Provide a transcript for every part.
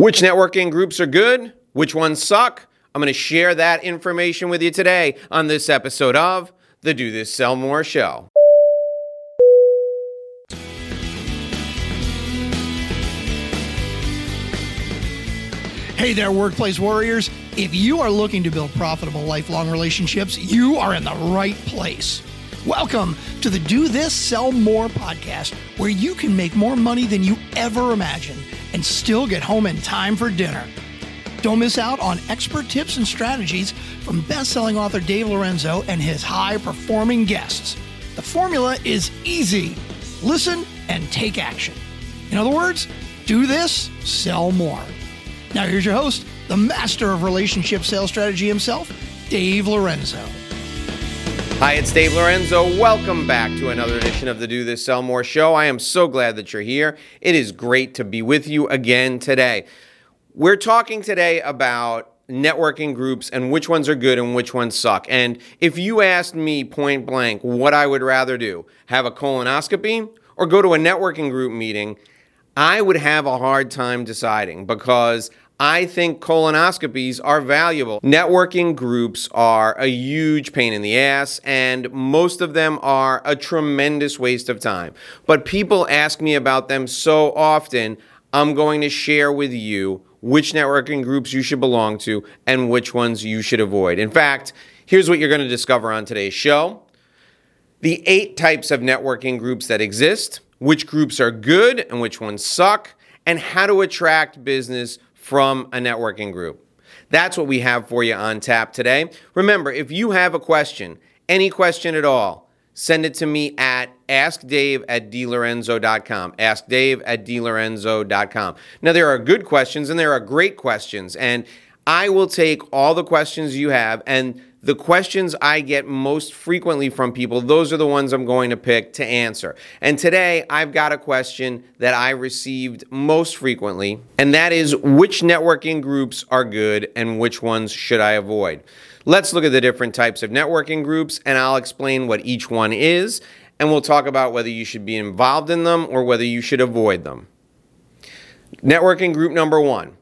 Which networking groups are good? Which ones suck? I'm going to share that information with you today on this episode of the Do This Sell More Show. Hey there, workplace warriors. If you are looking to build profitable lifelong relationships, you are in the right place. Welcome to the Do This Sell More podcast, where you can make more money than you ever imagined and still get home in time for dinner. Don't miss out on expert tips and strategies from best-selling author Dave Lorenzo and his high-performing guests. The formula is easy. Listen and take action. In other words, do this, sell more. Now here's your host, the master of relationship sales strategy himself, Dave Lorenzo. Hi, it's Dave Lorenzo. Welcome back to another edition of the Do This Sell More show. I am so glad that you're here. It is great to be with you again today. We're talking today about networking groups and which ones are good and which ones suck. And if you asked me point blank what I would rather do, have a colonoscopy or go to a networking group meeting, I would have a hard time deciding because I think colonoscopies are valuable. Networking groups are a huge pain in the ass, and most of them are a tremendous waste of time. But people ask me about them so often, I'm going to share with you which networking groups you should belong to and which ones you should avoid. In fact, here's what you're going to discover on today's show the eight types of networking groups that exist, which groups are good and which ones suck, and how to attract business from a networking group. That's what we have for you on tap today. Remember, if you have a question, any question at all, send it to me at askdave at dlorenzo.com. Askdave at dlorenzo.com. Now, there are good questions and there are great questions, and I will take all the questions you have and the questions I get most frequently from people, those are the ones I'm going to pick to answer. And today I've got a question that I received most frequently, and that is which networking groups are good and which ones should I avoid? Let's look at the different types of networking groups, and I'll explain what each one is, and we'll talk about whether you should be involved in them or whether you should avoid them. Networking group number one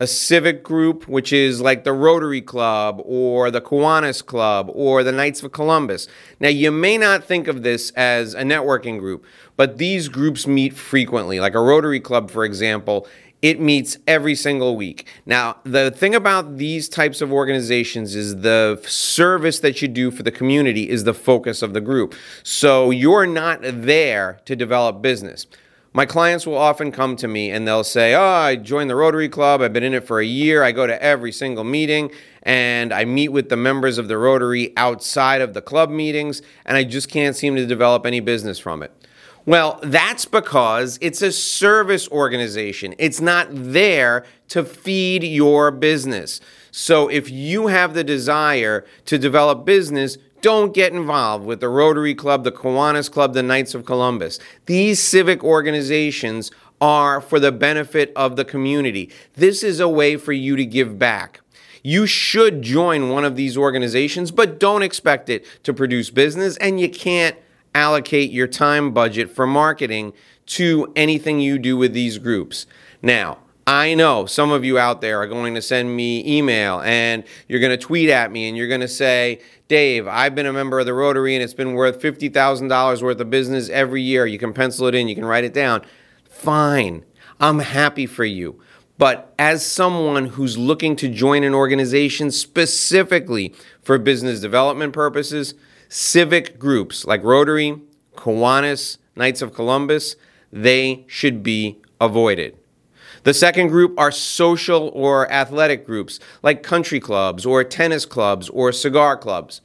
a civic group, which is like the Rotary Club or the Kiwanis Club or the Knights of Columbus. Now, you may not think of this as a networking group, but these groups meet frequently. Like a Rotary Club, for example, it meets every single week. Now, the thing about these types of organizations is the service that you do for the community is the focus of the group. So you're not there to develop business my clients will often come to me and they'll say, Oh, I joined the Rotary Club. I've been in it for a year. I go to every single meeting and I meet with the members of the Rotary outside of the club meetings, and I just can't seem to develop any business from it. Well, that's because it's a service organization. It's not there to feed your business. So if you have the desire to develop business, don't get involved with the Rotary Club, the Kiwanis Club, the Knights of Columbus. These civic organizations are for the benefit of the community. This is a way for you to give back. You should join one of these organizations, but don't expect it to produce business, and you can't allocate your time budget for marketing to anything you do with these groups. Now, I know some of you out there are going to send me email and you're going to tweet at me and you're going to say, Dave, I've been a member of the Rotary and it's been worth $50,000 worth of business every year. You can pencil it in, you can write it down. Fine. I'm happy for you. But as someone who's looking to join an organization specifically for business development purposes, civic groups like Rotary, Kiwanis, Knights of Columbus, they should be avoided. The second group are social or athletic groups like country clubs or tennis clubs or cigar clubs.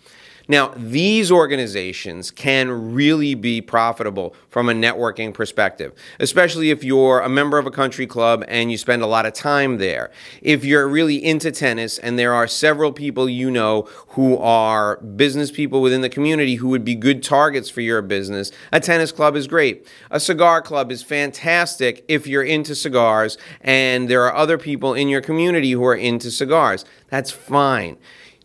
Now, these organizations can really be profitable from a networking perspective, especially if you're a member of a country club and you spend a lot of time there. If you're really into tennis and there are several people you know who are business people within the community who would be good targets for your business, a tennis club is great. A cigar club is fantastic if you're into cigars and there are other people in your community who are into cigars. That's fine.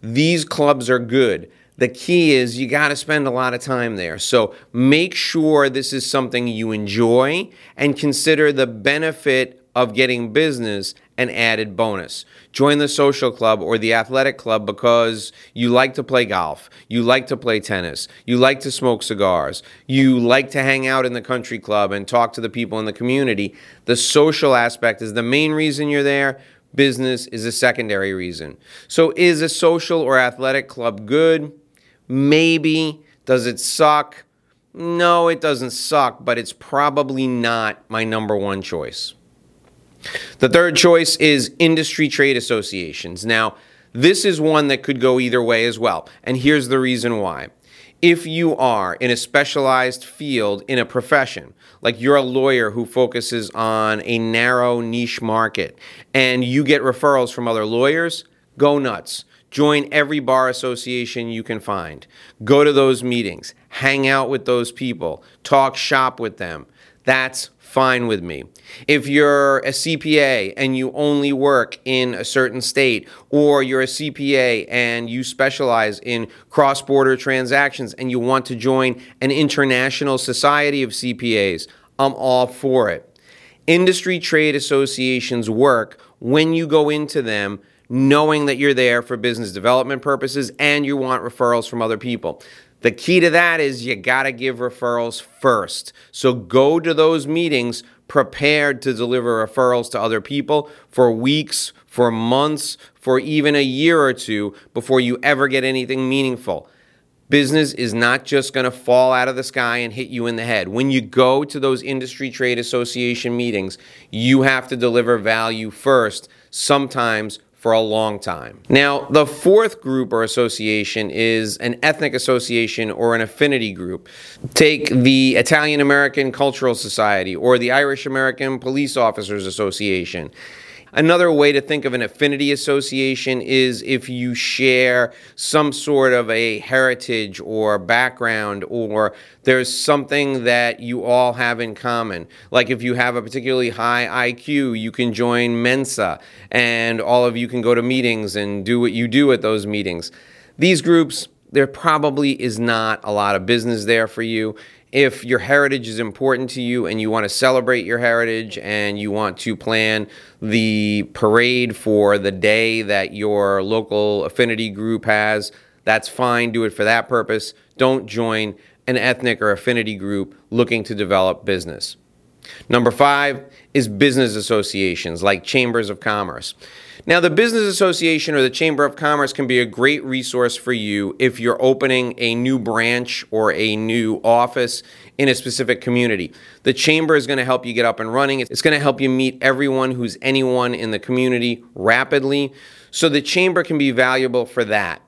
These clubs are good. The key is you got to spend a lot of time there. So make sure this is something you enjoy and consider the benefit of getting business an added bonus. Join the social club or the athletic club because you like to play golf, you like to play tennis, you like to smoke cigars, you like to hang out in the country club and talk to the people in the community. The social aspect is the main reason you're there. Business is a secondary reason. So, is a social or athletic club good? Maybe. Does it suck? No, it doesn't suck, but it's probably not my number one choice. The third choice is industry trade associations. Now, this is one that could go either way as well, and here's the reason why. If you are in a specialized field in a profession, like you're a lawyer who focuses on a narrow niche market, and you get referrals from other lawyers, go nuts. Join every bar association you can find. Go to those meetings. Hang out with those people. Talk shop with them. That's fine with me. If you're a CPA and you only work in a certain state, or you're a CPA and you specialize in cross border transactions and you want to join an international society of CPAs, I'm all for it. Industry trade associations work when you go into them knowing that you're there for business development purposes and you want referrals from other people. The key to that is you got to give referrals first. So go to those meetings prepared to deliver referrals to other people for weeks, for months, for even a year or two before you ever get anything meaningful. Business is not just going to fall out of the sky and hit you in the head. When you go to those industry trade association meetings, you have to deliver value first, sometimes for a long time. Now, the fourth group or association is an ethnic association or an affinity group. Take the Italian American Cultural Society or the Irish American Police Officers Association. Another way to think of an affinity association is if you share some sort of a heritage or background, or there's something that you all have in common. Like if you have a particularly high IQ, you can join Mensa, and all of you can go to meetings and do what you do at those meetings. These groups, there probably is not a lot of business there for you if your heritage is important to you and you want to celebrate your heritage and you want to plan the parade for the day that your local affinity group has, that's fine. Do it for that purpose. Don't join an ethnic or affinity group looking to develop business. Number five is business associations like chambers of commerce. Now, the Business Association or the Chamber of Commerce can be a great resource for you if you're opening a new branch or a new office in a specific community. The Chamber is going to help you get up and running. It's going to help you meet everyone who's anyone in the community rapidly. So, the Chamber can be valuable for that.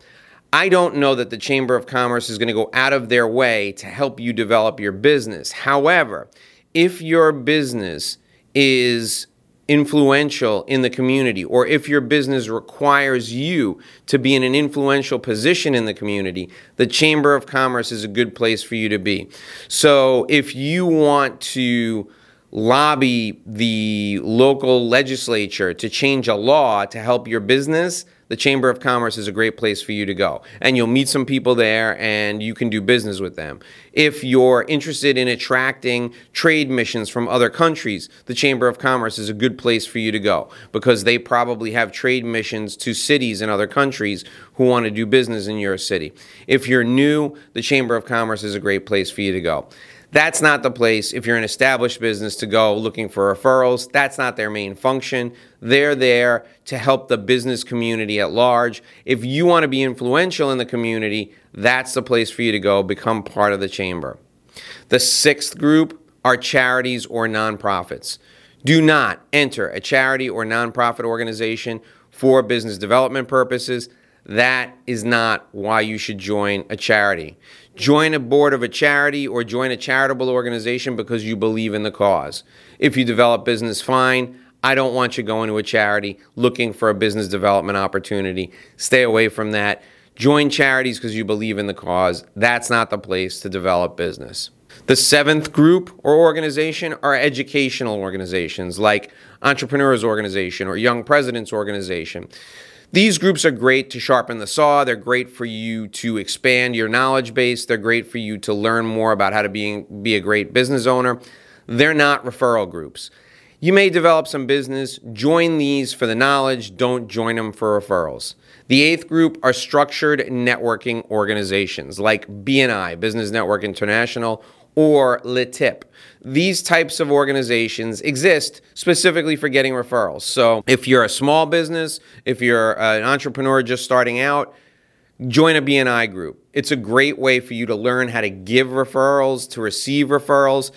I don't know that the Chamber of Commerce is going to go out of their way to help you develop your business. However, if your business is influential in the community, or if your business requires you to be in an influential position in the community, the Chamber of Commerce is a good place for you to be. So if you want to lobby the local legislature to change a law to help your business, the Chamber of Commerce is a great place for you to go. And you'll meet some people there and you can do business with them. If you're interested in attracting trade missions from other countries, the Chamber of Commerce is a good place for you to go because they probably have trade missions to cities in other countries who want to do business in your city. If you're new, the Chamber of Commerce is a great place for you to go. That's not the place if you're an established business to go looking for referrals. That's not their main function. They're there to help the business community at large. If you want to be influential in the community, that's the place for you to go, become part of the chamber. The sixth group are charities or nonprofits. Do not enter a charity or nonprofit organization for business development purposes. That is not why you should join a charity join a board of a charity or join a charitable organization because you believe in the cause. If you develop business, fine. I don't want you going to a charity looking for a business development opportunity. Stay away from that. Join charities because you believe in the cause. That's not the place to develop business. The seventh group or organization are educational organizations like Entrepreneurs Organization or Young Presidents Organization. These groups are great to sharpen the saw. They're great for you to expand your knowledge base. They're great for you to learn more about how to be, be a great business owner. They're not referral groups. You may develop some business. Join these for the knowledge, don't join them for referrals. The eighth group are structured networking organizations like BNI, Business Network International, or LeTip. These types of organizations exist specifically for getting referrals. So if you're a small business, if you're uh, an entrepreneur just starting out, join a BNI group. It's a great way for you to learn how to give referrals, to receive referrals.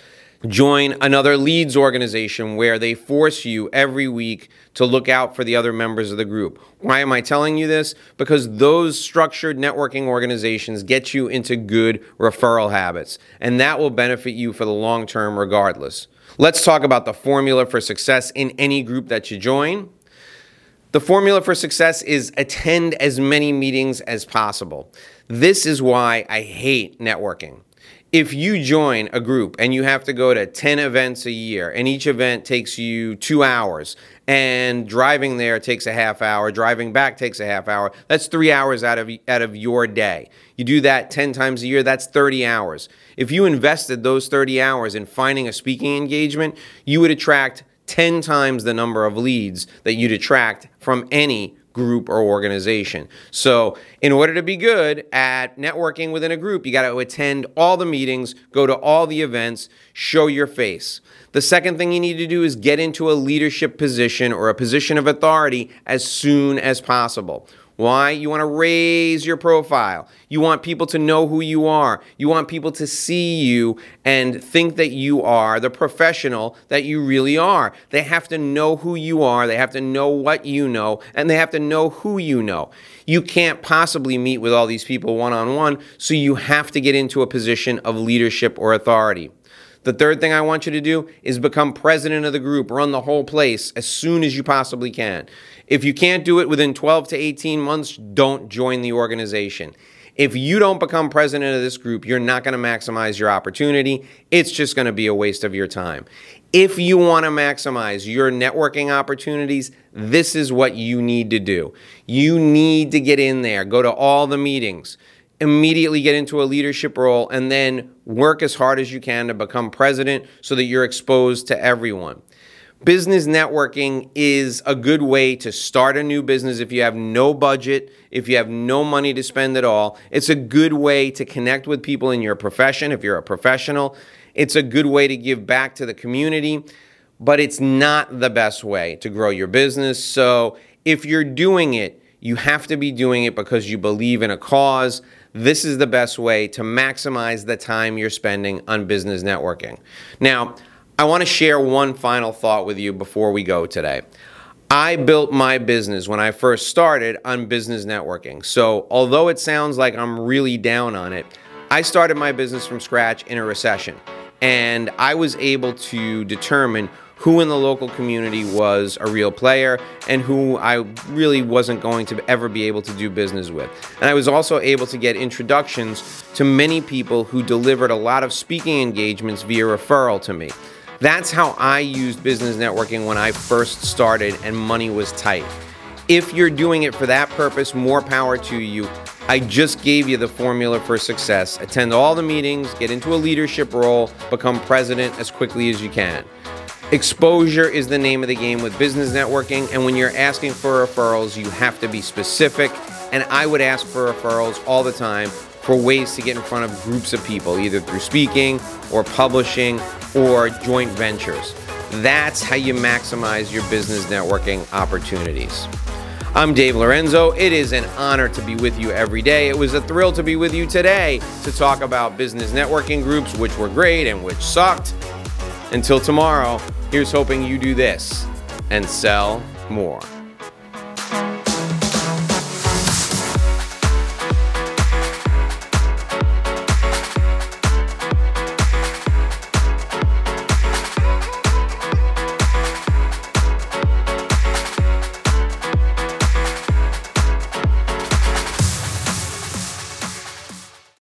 Join another leads organization where they force you every week to look out for the other members of the group. Why am I telling you this? Because those structured networking organizations get you into good referral habits, and that will benefit you for the long term regardless. Let's talk about the formula for success in any group that you join. The formula for success is attend as many meetings as possible. This is why I hate networking if you join a group and you have to go to 10 events a year and each event takes you two hours and driving there takes a half hour driving back takes a half hour that's three hours out of out of your day. You do that 10 times a year that's 30 hours. If you invested those 30 hours in finding a speaking engagement you would attract 10 times the number of leads that you'd attract from any group or organization. So, in order to be good at networking within a group, you got to attend all the meetings, go to all the events, show your face. The second thing you need to do is get into a leadership position or a position of authority as soon as possible. Why? You want to raise your profile. You want people to know who you are. You want people to see you and think that you are the professional that you really are. They have to know who you are. They have to know what you know, and they have to know who you know. You can't possibly meet with all these people one on one, so you have to get into a position of leadership or authority. The third thing I want you to do is become president of the group, run the whole place as soon as you possibly can. If you can't do it within 12 to 18 months, don't join the organization. If you don't become president of this group, you're not going to maximize your opportunity. It's just going to be a waste of your time. If you want to maximize your networking opportunities, this is what you need to do. You need to get in there, go to all the meetings, immediately get into a leadership role, and then work as hard as you can to become president so that you're exposed to everyone. Business networking is a good way to start a new business if you have no budget, if you have no money to spend at all. It's a good way to connect with people in your profession if you're a professional. It's a good way to give back to the community, but it's not the best way to grow your business. So if you're doing it, you have to be doing it because you believe in a cause. This is the best way to maximize the time you're spending on business networking. Now, I want to share one final thought with you before we go today. I built my business when I first started on business networking. So, although it sounds like I'm really down on it, I started my business from scratch in a recession. And I was able to determine who in the local community was a real player and who I really wasn't going to ever be able to do business with. And I was also able to get introductions to many people who delivered a lot of speaking engagements via referral to me. That's how I used business networking when I first started and money was tight. If you're doing it for that purpose, more power to you. I just gave you the formula for success. Attend all the meetings, get into a leadership role, become president as quickly as you can. Exposure is the name of the game with business networking, and when you're asking for referrals, you have to be specific. And I would ask for referrals all the time for ways to get in front of groups of people, either through speaking or publishing or joint ventures. That's how you maximize your business networking opportunities. I'm Dave Lorenzo. It is an honor to be with you every day. It was a thrill to be with you today to talk about business networking groups, which were great and which sucked. Until tomorrow, here's hoping you do this and sell more.